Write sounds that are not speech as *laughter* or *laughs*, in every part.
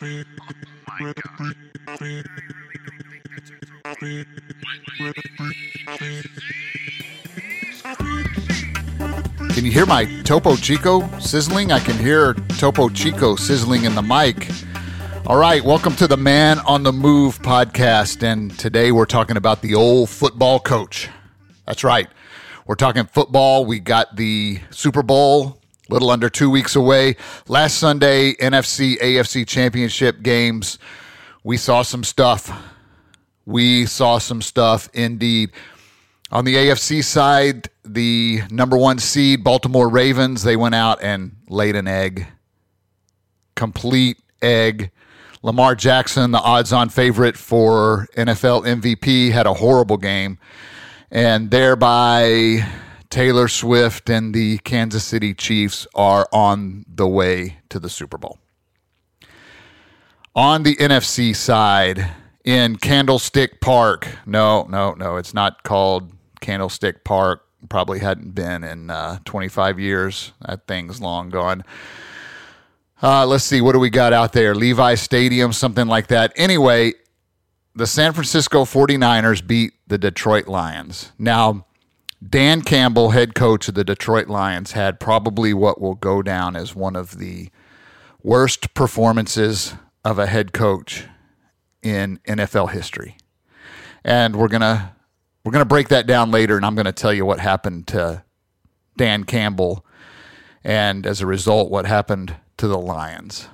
Can you hear my Topo Chico sizzling? I can hear Topo Chico sizzling in the mic. All right, welcome to the Man on the Move podcast. And today we're talking about the old football coach. That's right. We're talking football. We got the Super Bowl little under two weeks away. Last Sunday, NFC, AFC championship games. We saw some stuff. We saw some stuff indeed. On the AFC side, the number one seed, Baltimore Ravens, they went out and laid an egg. Complete egg. Lamar Jackson, the odds on favorite for NFL MVP, had a horrible game. And thereby, Taylor Swift and the Kansas City Chiefs are on the way to the Super Bowl. On the NFC side, in Candlestick Park, no, no, no, it's not called Candlestick Park. Probably hadn't been in uh, 25 years. That thing's long gone. Uh, let's see, what do we got out there? Levi Stadium, something like that. Anyway, the San Francisco 49ers beat the Detroit Lions. Now, Dan Campbell, head coach of the Detroit Lions, had probably what will go down as one of the worst performances of a head coach in NFL history. And we're going to we're going to break that down later and I'm going to tell you what happened to Dan Campbell and as a result what happened to the Lions.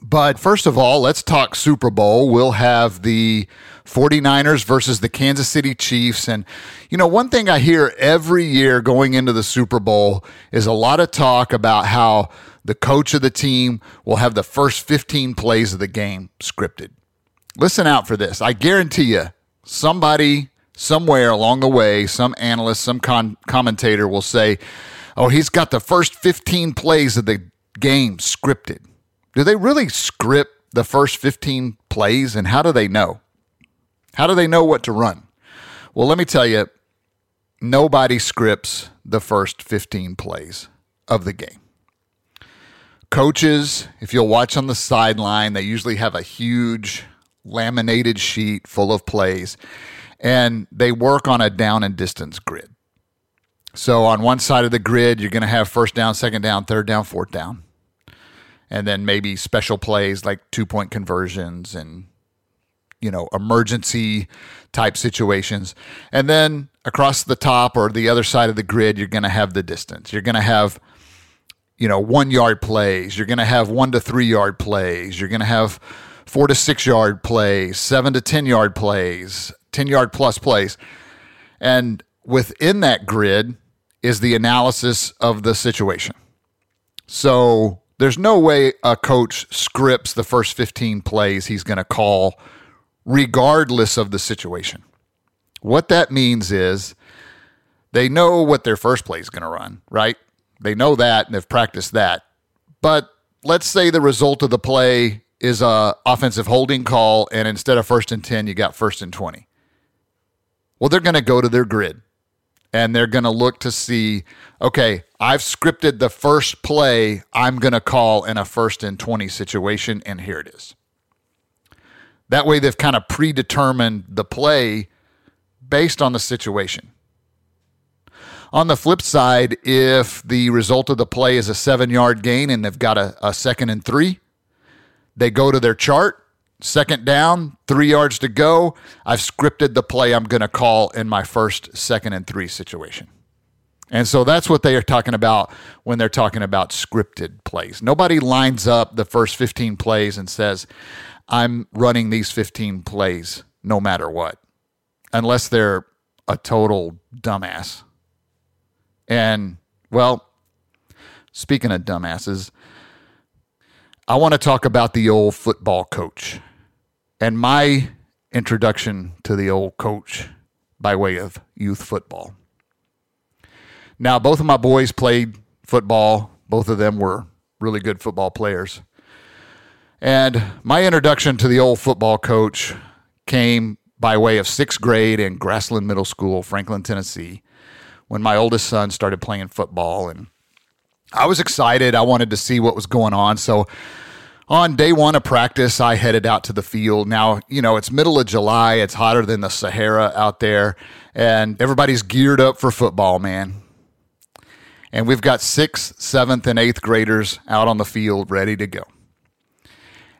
But first of all, let's talk Super Bowl. We'll have the 49ers versus the Kansas City Chiefs. And, you know, one thing I hear every year going into the Super Bowl is a lot of talk about how the coach of the team will have the first 15 plays of the game scripted. Listen out for this. I guarantee you, somebody somewhere along the way, some analyst, some con- commentator will say, oh, he's got the first 15 plays of the game scripted. Do they really script the first 15 plays and how do they know? How do they know what to run? Well, let me tell you, nobody scripts the first 15 plays of the game. Coaches, if you'll watch on the sideline, they usually have a huge laminated sheet full of plays and they work on a down and distance grid. So on one side of the grid, you're going to have first down, second down, third down, fourth down and then maybe special plays like two point conversions and you know emergency type situations. And then across the top or the other side of the grid you're going to have the distance. You're going to have you know one yard plays. You're going to have one to three yard plays. You're going to have four to six yard plays seven to ten yard plays 10 yard plus plays. And within that grid is the analysis of the situation. So there's no way a coach scripts the first 15 plays he's going to call regardless of the situation. What that means is they know what their first play is going to run, right? They know that and they've practiced that. But let's say the result of the play is a offensive holding call and instead of first and 10 you got first and 20. Well, they're going to go to their grid and they're going to look to see okay, I've scripted the first play I'm going to call in a first and 20 situation, and here it is. That way, they've kind of predetermined the play based on the situation. On the flip side, if the result of the play is a seven yard gain and they've got a, a second and three, they go to their chart Second down, three yards to go. I've scripted the play I'm going to call in my first, second, and three situation. And so that's what they are talking about when they're talking about scripted plays. Nobody lines up the first 15 plays and says, I'm running these 15 plays no matter what, unless they're a total dumbass. And, well, speaking of dumbasses, I want to talk about the old football coach and my introduction to the old coach by way of youth football. Now, both of my boys played football, both of them were really good football players. And my introduction to the old football coach came by way of sixth grade in Grassland Middle School, Franklin, Tennessee, when my oldest son started playing football. And I was excited. I wanted to see what was going on. So on day one of practice, I headed out to the field. Now, you know, it's middle of July. It's hotter than the Sahara out there, and everybody's geared up for football, man. And we've got sixth, seventh, and eighth graders out on the field ready to go.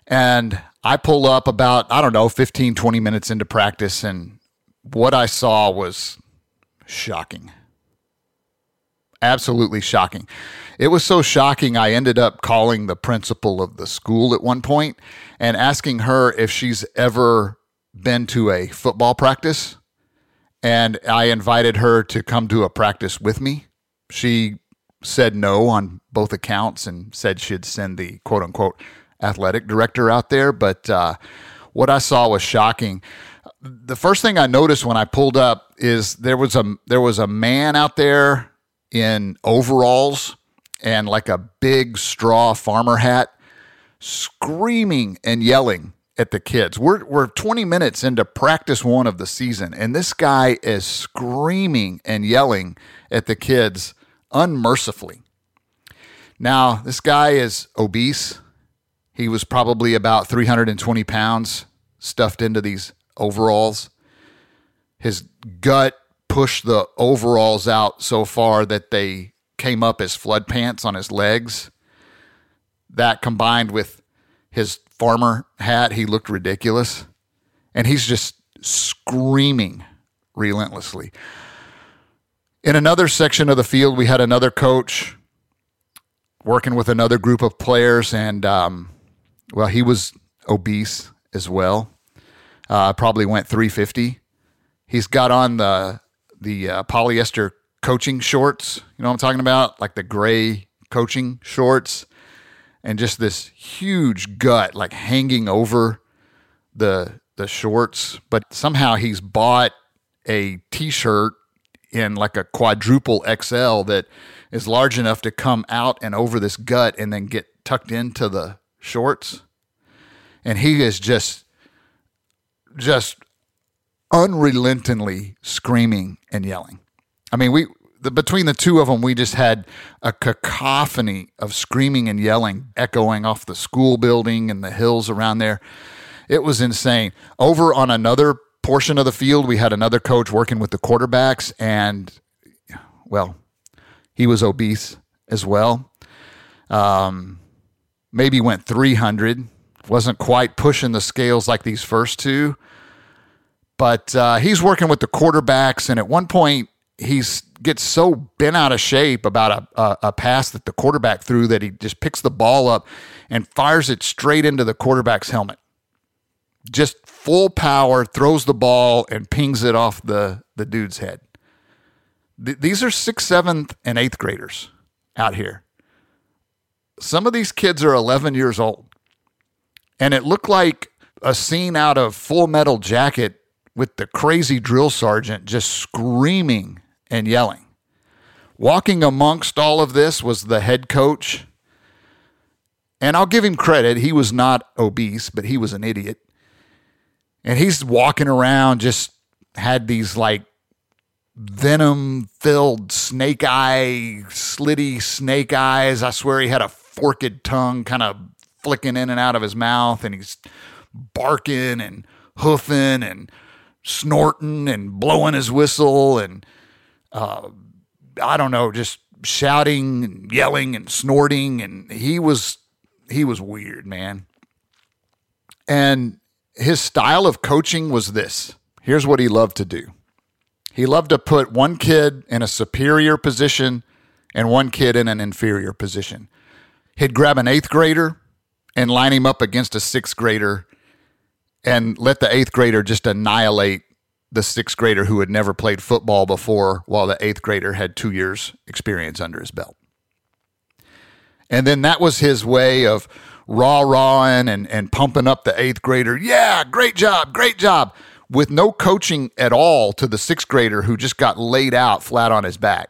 And I pull up about, I don't know, 15, 20 minutes into practice, and what I saw was shocking. Absolutely shocking. It was so shocking, I ended up calling the principal of the school at one point and asking her if she's ever been to a football practice. And I invited her to come to a practice with me. She said no on both accounts and said she'd send the quote unquote athletic director out there. But uh, what I saw was shocking. The first thing I noticed when I pulled up is there was a there was a man out there in overalls and like a big straw farmer hat, screaming and yelling at the kids. We're, we're 20 minutes into practice one of the season, and this guy is screaming and yelling at the kids unmercifully. Now, this guy is obese. He was probably about 320 pounds stuffed into these overalls. His gut pushed the overalls out so far that they came up as flood pants on his legs. That combined with his farmer hat, he looked ridiculous. And he's just screaming relentlessly. In another section of the field, we had another coach working with another group of players, and um, well, he was obese as well. Uh, probably went 350. He's got on the the uh, polyester coaching shorts. You know what I'm talking about? Like the gray coaching shorts, and just this huge gut like hanging over the the shorts. But somehow he's bought a T-shirt in like a quadruple XL that is large enough to come out and over this gut and then get tucked into the shorts. And he is just just unrelentingly screaming and yelling. I mean, we the, between the two of them, we just had a cacophony of screaming and yelling echoing off the school building and the hills around there. It was insane. Over on another portion of the field, we had another coach working with the quarterbacks, and well, he was obese as well. Um, maybe went 300. Wasn't quite pushing the scales like these first two, but uh, he's working with the quarterbacks, and at one point, he gets so bent out of shape about a, a, a, pass that the quarterback threw that he just picks the ball up and fires it straight into the quarterback's helmet just full power, throws the ball and pings it off the, the dude's head. Th- these are sixth, seventh, and eighth graders out here. Some of these kids are 11 years old. And it looked like a scene out of Full Metal Jacket with the crazy drill sergeant just screaming and yelling. Walking amongst all of this was the head coach. And I'll give him credit. He was not obese, but he was an idiot and he's walking around just had these like venom filled snake eye slitty snake eyes i swear he had a forked tongue kind of flicking in and out of his mouth and he's barking and hoofing and snorting and blowing his whistle and uh, i don't know just shouting and yelling and snorting and he was he was weird man and his style of coaching was this. Here's what he loved to do. He loved to put one kid in a superior position and one kid in an inferior position. He'd grab an eighth grader and line him up against a sixth grader and let the eighth grader just annihilate the sixth grader who had never played football before while the eighth grader had two years experience under his belt. And then that was his way of rah rahing and, and pumping up the eighth grader. Yeah, great job, great job. With no coaching at all to the sixth grader who just got laid out flat on his back.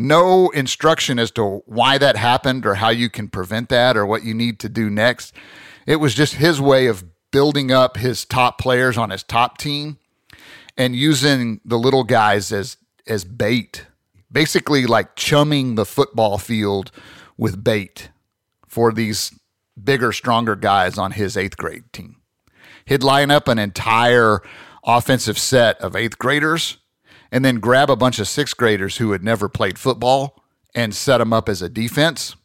No instruction as to why that happened or how you can prevent that or what you need to do next. It was just his way of building up his top players on his top team and using the little guys as as bait. Basically like chumming the football field with bait for these bigger, stronger guys on his eighth grade team. He'd line up an entire offensive set of eighth graders and then grab a bunch of sixth graders who had never played football and set them up as a defense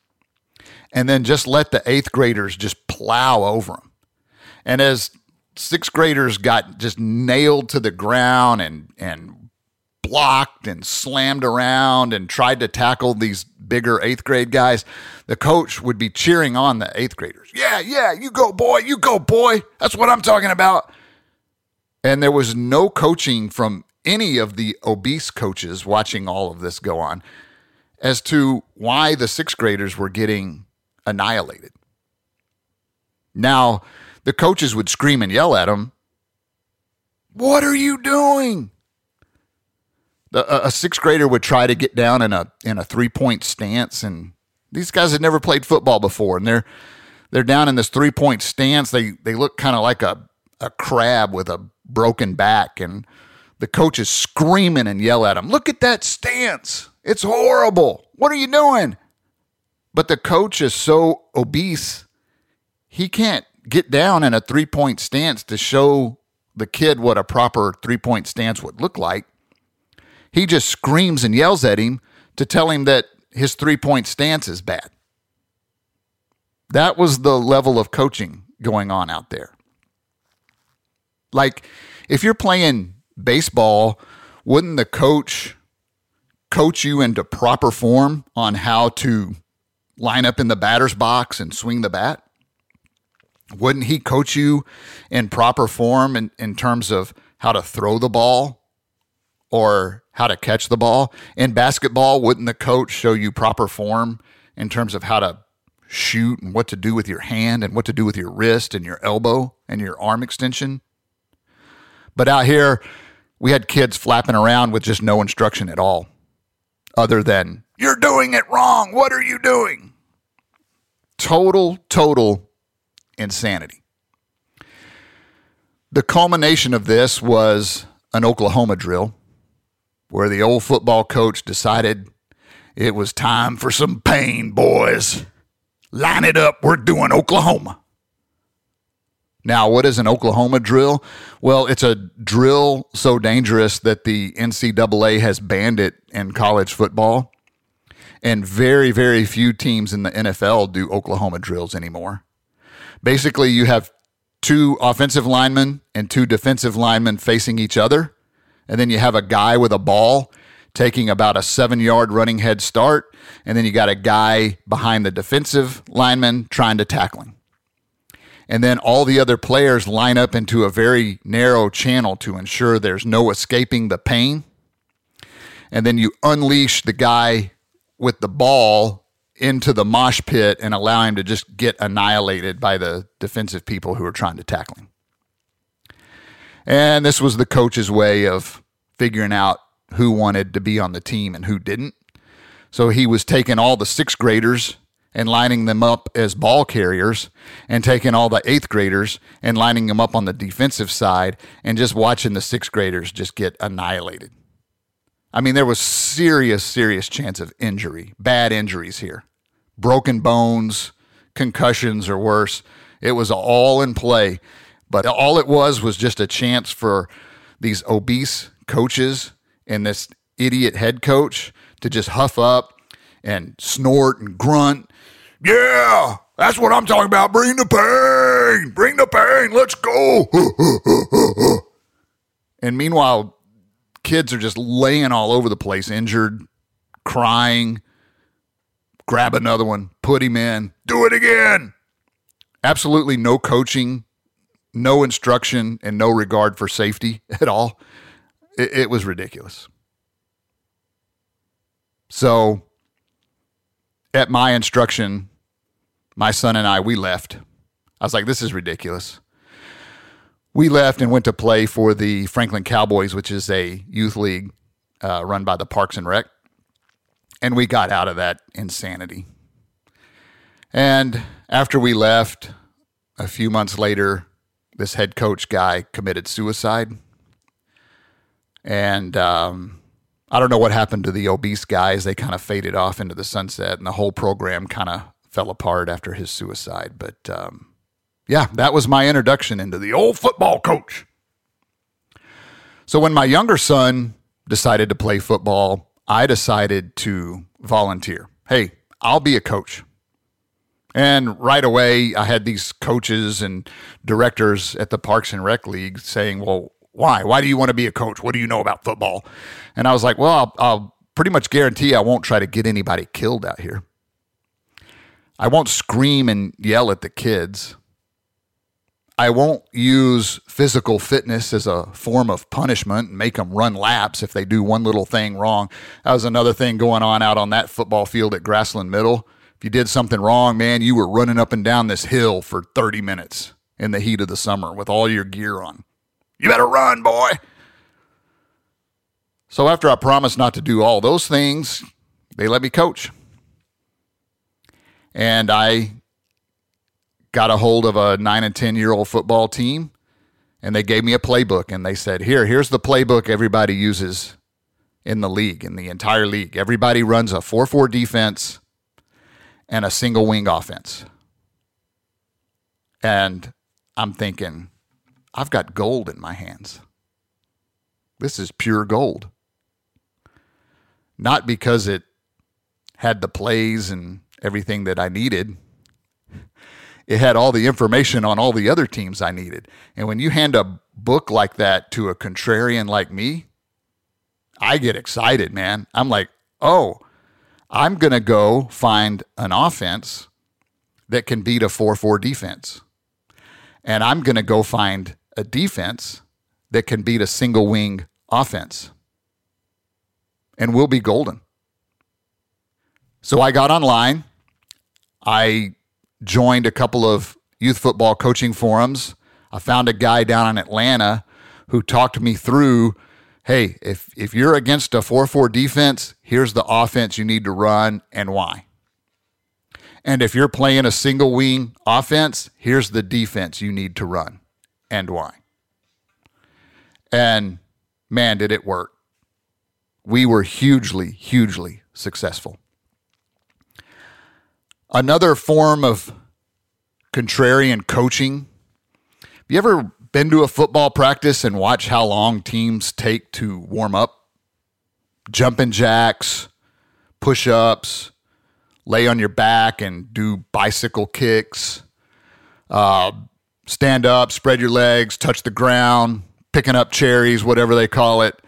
and then just let the eighth graders just plow over them. And as sixth graders got just nailed to the ground and, and blocked and slammed around and tried to tackle these bigger eighth grade guys, the coach would be cheering on the eighth graders. Yeah, yeah, you go, boy, you go, boy. That's what I'm talking about. And there was no coaching from any of the obese coaches watching all of this go on as to why the sixth graders were getting annihilated. Now, the coaches would scream and yell at them, What are you doing? a sixth grader would try to get down in a in a three point stance, and these guys had never played football before, and they're they're down in this three point stance. They they look kind of like a a crab with a broken back, and the coach is screaming and yell at him, "Look at that stance! It's horrible! What are you doing?" But the coach is so obese, he can't get down in a three point stance to show the kid what a proper three point stance would look like. He just screams and yells at him to tell him that his three point stance is bad. That was the level of coaching going on out there. Like, if you're playing baseball, wouldn't the coach coach you into proper form on how to line up in the batter's box and swing the bat? Wouldn't he coach you in proper form in, in terms of how to throw the ball or how to catch the ball? In basketball, wouldn't the coach show you proper form in terms of how to shoot and what to do with your hand and what to do with your wrist and your elbow and your arm extension? But out here, we had kids flapping around with just no instruction at all, other than, You're doing it wrong. What are you doing? Total, total insanity. The culmination of this was an Oklahoma drill where the old football coach decided it was time for some pain, boys. Line it up. We're doing Oklahoma. Now, what is an Oklahoma drill? Well, it's a drill so dangerous that the NCAA has banned it in college football. And very, very few teams in the NFL do Oklahoma drills anymore. Basically, you have two offensive linemen and two defensive linemen facing each other. And then you have a guy with a ball taking about a seven yard running head start. And then you got a guy behind the defensive lineman trying to tackle him. And then all the other players line up into a very narrow channel to ensure there's no escaping the pain. And then you unleash the guy with the ball into the mosh pit and allow him to just get annihilated by the defensive people who are trying to tackle him. And this was the coach's way of figuring out who wanted to be on the team and who didn't. So he was taking all the sixth graders and lining them up as ball carriers and taking all the eighth graders and lining them up on the defensive side and just watching the sixth graders just get annihilated. I mean, there was serious, serious chance of injury, bad injuries here, broken bones, concussions, or worse. It was all in play. But all it was was just a chance for these obese coaches and this idiot head coach to just huff up and snort and grunt. Yeah, that's what I'm talking about. Bring the pain. Bring the pain. Let's go. *laughs* and meanwhile, kids are just laying all over the place, injured, crying. Grab another one, put him in, do it again. Absolutely no coaching, no instruction, and no regard for safety *laughs* at all. It, it was ridiculous. So, at my instruction, my son and I, we left. I was like, this is ridiculous we left and went to play for the Franklin Cowboys, which is a youth league uh, run by the Parks and Rec. And we got out of that insanity. And after we left, a few months later, this head coach guy committed suicide. And um, I don't know what happened to the obese guys. They kind of faded off into the sunset, and the whole program kind of fell apart after his suicide. But um, yeah, that was my introduction into the old football coach. So when my younger son decided to play football, I decided to volunteer. Hey, I'll be a coach. And right away, I had these coaches and directors at the Parks and Rec League saying, Well, why? Why do you want to be a coach? What do you know about football? And I was like, Well, I'll, I'll pretty much guarantee I won't try to get anybody killed out here. I won't scream and yell at the kids. I won't use physical fitness as a form of punishment and make them run laps if they do one little thing wrong. That was another thing going on out on that football field at Grassland Middle. If you did something wrong, man, you were running up and down this hill for 30 minutes in the heat of the summer with all your gear on. You better run, boy. So after I promised not to do all those things, they let me coach. And I got a hold of a nine and 10 year old football team and they gave me a playbook and they said, Here, here's the playbook everybody uses in the league, in the entire league. Everybody runs a 4 4 defense and a single wing offense. And I'm thinking, I've got gold in my hands. This is pure gold. Not because it had the plays and everything that I needed, it had all the information on all the other teams I needed. And when you hand a book like that to a contrarian like me, I get excited, man. I'm like, oh, I'm going to go find an offense that can beat a 4 4 defense. And I'm going to go find a defense that can beat a single wing offense. And we'll be golden. So I got online. I joined a couple of youth football coaching forums. I found a guy down in Atlanta who talked me through hey, if, if you're against a 4 4 defense, here's the offense you need to run and why. And if you're playing a single wing offense, here's the defense you need to run and why. And man, did it work. We were hugely, hugely successful. Another form of contrarian coaching. Have you ever been to a football practice and watch how long teams take to warm up? Jumping jacks, push ups, lay on your back and do bicycle kicks, uh, stand up, spread your legs, touch the ground, picking up cherries, whatever they call it.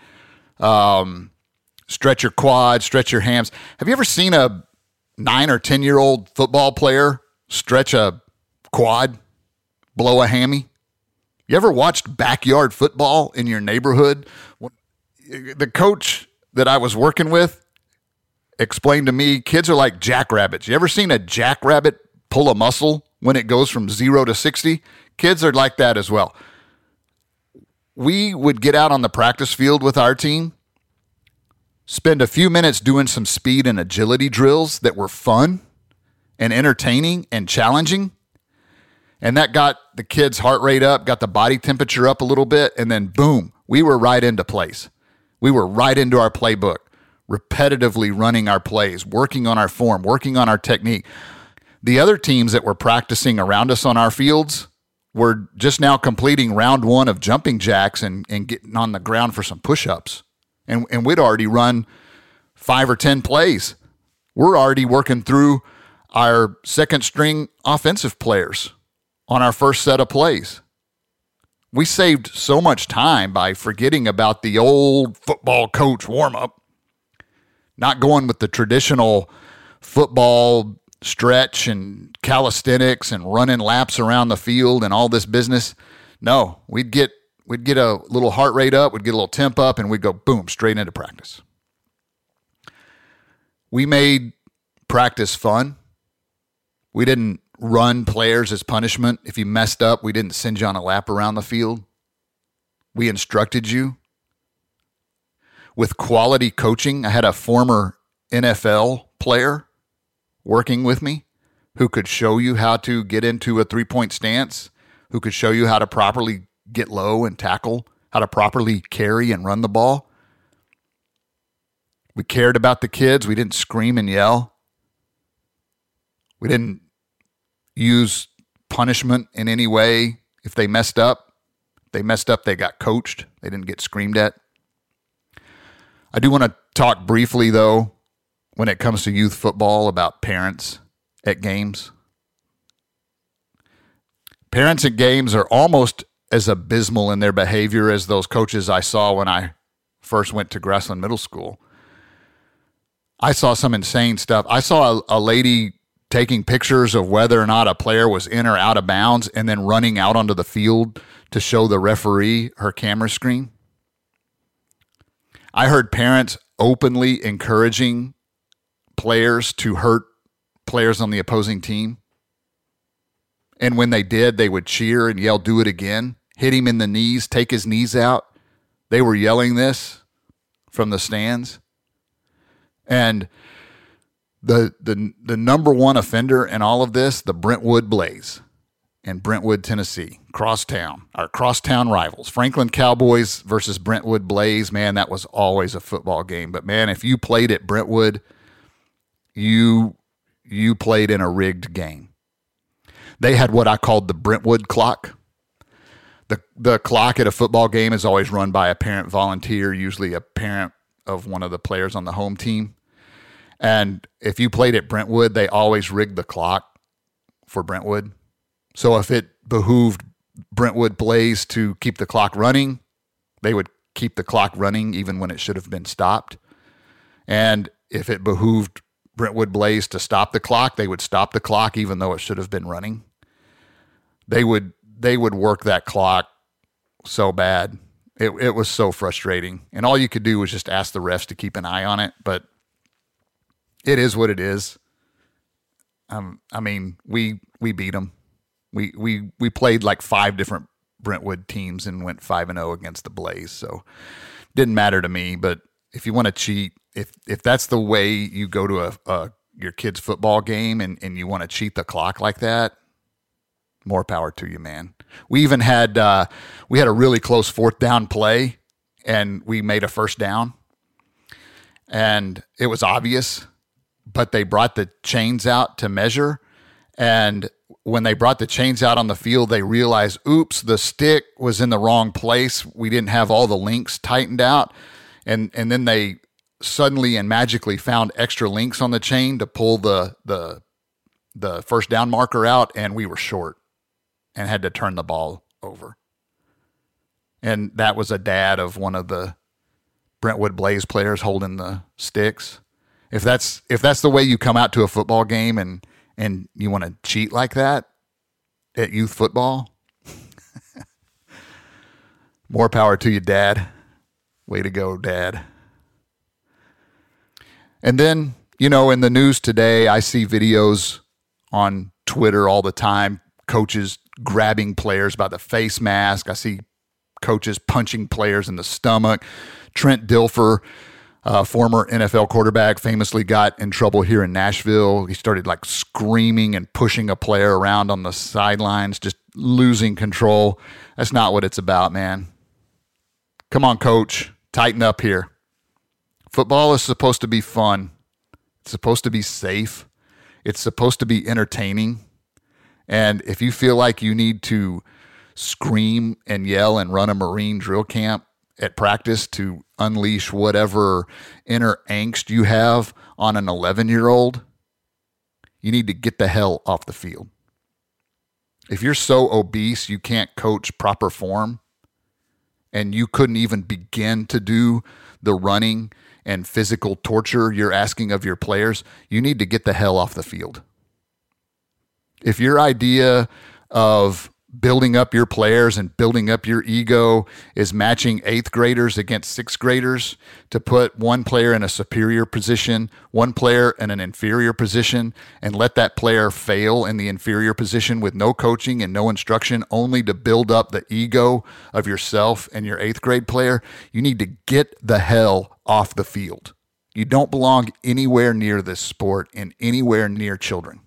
Um, stretch your quads, stretch your hams. Have you ever seen a nine or 10 year old football player stretch a quad, blow a hammy? You ever watched backyard football in your neighborhood? The coach that I was working with explained to me kids are like jackrabbits. You ever seen a jackrabbit pull a muscle when it goes from zero to 60? Kids are like that as well. We would get out on the practice field with our team spend a few minutes doing some speed and agility drills that were fun and entertaining and challenging. And that got the kids' heart rate up, got the body temperature up a little bit, and then boom, we were right into place. We were right into our playbook, repetitively running our plays, working on our form, working on our technique. The other teams that were practicing around us on our fields were just now completing round one of jumping jacks and, and getting on the ground for some push ups and, and we'd already run five or 10 plays. We're already working through our second string offensive players on our first set of plays. We saved so much time by forgetting about the old football coach warm up, not going with the traditional football stretch and calisthenics and running laps around the field and all this business. No, we'd get we'd get a little heart rate up, we'd get a little temp up, and we'd go boom, straight into practice. We made practice fun. We didn't run players as punishment. If you messed up, we didn't send you on a lap around the field. We instructed you. With quality coaching, I had a former NFL player working with me who could show you how to get into a three point stance, who could show you how to properly get low and tackle, how to properly carry and run the ball. We cared about the kids. We didn't scream and yell. We didn't use punishment in any way if they messed up. If they messed up, they got coached. They didn't get screamed at. I do want to talk briefly, though, when it comes to youth football about parents at games. Parents at games are almost as abysmal in their behavior as those coaches I saw when I first went to Grassland Middle School. I saw some insane stuff. I saw a, a, lady taking pictures of whether or not a player was in or out of bounds and then running out onto the field to show the referee her camera screen. I heard parents openly encouraging players to hurt players on the opposing team. And when they did, they would cheer and yell, do it again, hit him in the knees, take his knees out. They were yelling this from the stands. And the the the number one offender in all of this, the Brentwood Blaze in Brentwood, Tennessee, crosstown, our crosstown rivals, Franklin Cowboys versus Brentwood Blaze. Man, that was always a football game. But man, if you played at Brentwood, you you played in a rigged game. They had what I called the Brentwood clock. The the clock at a football game is always run by a parent volunteer, usually a parent of one of the players on the home team. And if you played at Brentwood, they always rigged the clock for Brentwood. So if it behooved Brentwood Blaze to keep the clock running, they would keep the clock running even when it should have been stopped. And if it behooved Brentwood Blaze to stop the clock, they would stop the clock even though it should have been running. They would they would work that clock so bad. It it was so frustrating. And all you could do was just ask the refs to keep an eye on it, but it is what it is. Um, I mean, we we beat them. We we we played like five different Brentwood teams and went five and zero oh against the Blaze. So didn't matter to me. But if you want to cheat, if if that's the way you go to a, a your kid's football game and, and you want to cheat the clock like that, more power to you, man. We even had uh, we had a really close fourth down play, and we made a first down, and it was obvious but they brought the chains out to measure. And when they brought the chains out on the field, they realized, oops, the stick was in the wrong place. We didn't have all the links tightened out. And and then they suddenly and magically found extra links on the chain to pull the the the first down marker out, and we were short and had to turn the ball over. And that was a dad of one of the Brentwood Blaze players holding the sticks if that's if that's the way you come out to a football game and and you want to cheat like that at youth football, *laughs* more power to you, Dad. Way to go, Dad. And then, you know, in the news today, I see videos on Twitter all the time, coaches grabbing players by the face mask. I see coaches punching players in the stomach. Trent Dilfer uh, former NFL quarterback, famously got in trouble here in Nashville. He started like screaming and pushing a player around on the sidelines, just losing control. That's not what it's about, man. Come on, coach, tighten up here. Football is supposed to be fun, it's supposed to be safe, it's supposed to be entertaining. And if you feel like you need to scream and yell and run a Marine drill camp, at practice to unleash whatever inner angst you have on an 11 year old, you need to get the hell off the field. If you're so obese you can't coach proper form and you couldn't even begin to do the running and physical torture you're asking of your players, you need to get the hell off the field. If your idea of building up your players and building up your ego is matching eighth graders against sixth graders to put one player in a superior position, one player in an inferior position, and let that player fail in the inferior position with no coaching and no instruction, only to build up the ego of yourself and your eighth grade player, you need to get the hell off the field. You don't belong anywhere near this sport and anywhere near children.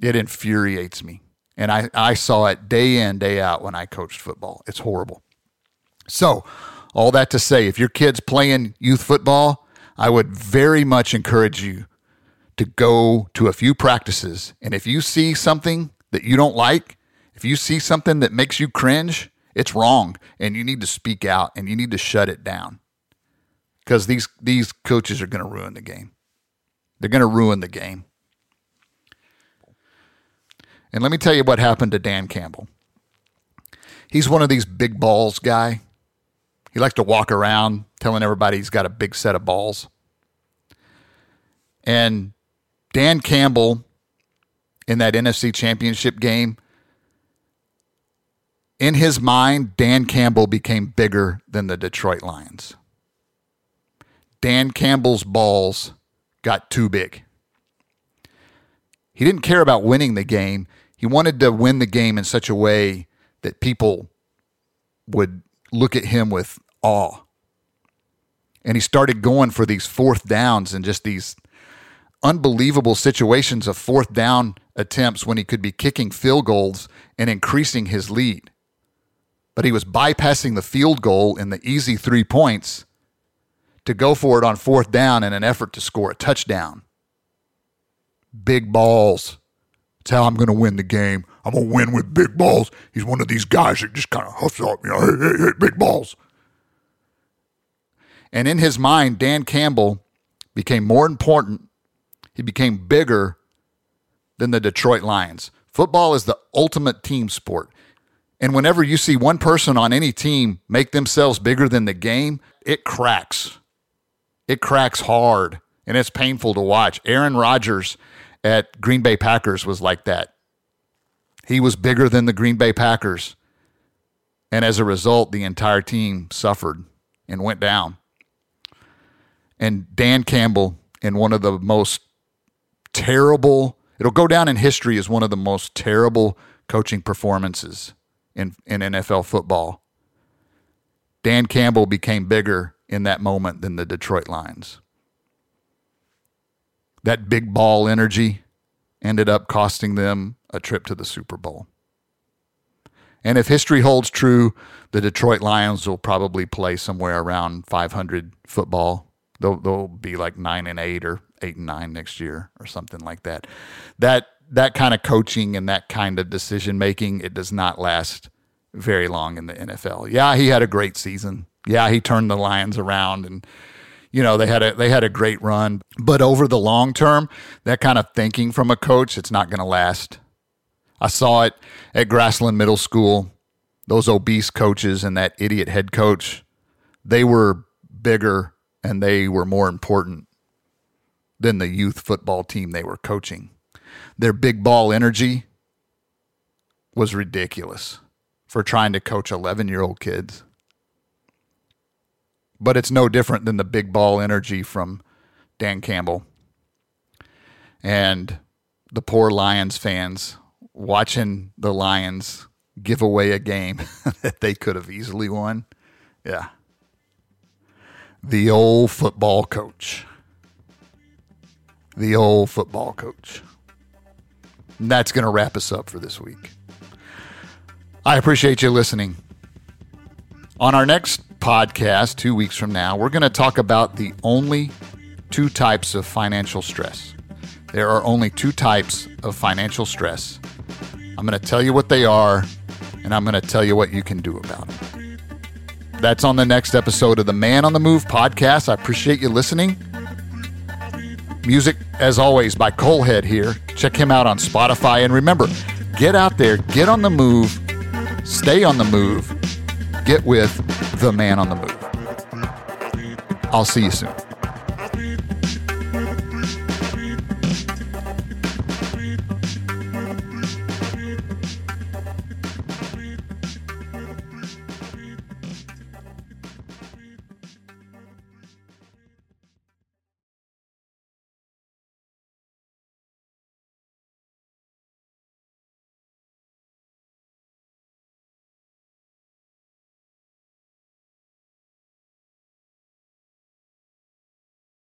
It infuriates me. And I, I saw it day in, day out when I coached football. It's horrible. So, all that to say, if your kid's playing youth football, I would very much encourage you to go to a few practices. And if you see something that you don't like, if you see something that makes you cringe, it's wrong and you need to speak out and you need to shut it down. Because these these coaches are going to ruin the game. They're going to ruin the game. And let me tell you what happened to Dan Campbell. He's one of these big balls guy. He likes to walk around telling everybody he's got a big set of balls. And Dan Campbell in that NFC championship game, in his mind, Dan Campbell became bigger than the Detroit Lions. Dan Campbell's balls got too big. He didn't care about winning the game. He wanted to win the game in such a way that people would look at him with awe. And he started going for these fourth downs and just these unbelievable situations of fourth down attempts when he could be kicking field goals and increasing his lead. But he was bypassing the field goal in the easy three points to go for it on fourth down in an effort to score a touchdown. Big balls. That's how I'm going to win the game. I'm going to win with big balls. He's one of these guys that just kind of huffs up, you know, hey, hey, hey, big balls. And in his mind, Dan Campbell became more important. He became bigger than the Detroit Lions. Football is the ultimate team sport. And whenever you see one person on any team make themselves bigger than the game, it cracks. It cracks hard and it's painful to watch. Aaron Rodgers at Green Bay Packers was like that. He was bigger than the Green Bay Packers. And as a result, the entire team suffered and went down. And Dan Campbell, in one of the most terrible, it'll go down in history as one of the most terrible coaching performances in, in NFL football. Dan Campbell became bigger in that moment than the Detroit Lions. That big ball energy ended up costing them a trip to the Super Bowl. And if history holds true, the Detroit Lions will probably play somewhere around 500 football. They'll, they'll be like nine and eight or eight and nine next year or something like that. That that kind of coaching and that kind of decision making, it does not last very long in the NFL. Yeah, he had a great season. Yeah, he turned the Lions around and you know, they had a they had a great run, but over the long term, that kind of thinking from a coach, it's not going to last. I saw it at Grassland Middle School. Those obese coaches and that idiot head coach, they were bigger and they were more important than the youth football team they were coaching. Their big ball energy was ridiculous for trying to coach 11 year old kids. But it's no different than the big ball energy from Dan Campbell. And the poor Lions fans watching the Lions give away a game *laughs* that they could have easily won. Yeah. The old football coach. The old football coach. And that's going to wrap us up for this week. I appreciate you listening. On our next podcast, two weeks from now, we're going to talk about the only two types of financial stress. There are only two types of financial stress. I'm going to tell you what they are, and I'm going to tell you what you can do about them. That's on the next episode of the Man on the Move podcast. I appreciate you listening. Music, as always, by Colehead here. Check him out on Spotify. And remember, get out there, get on the move, Stay on the move. Get with the man on the move. I'll see you soon.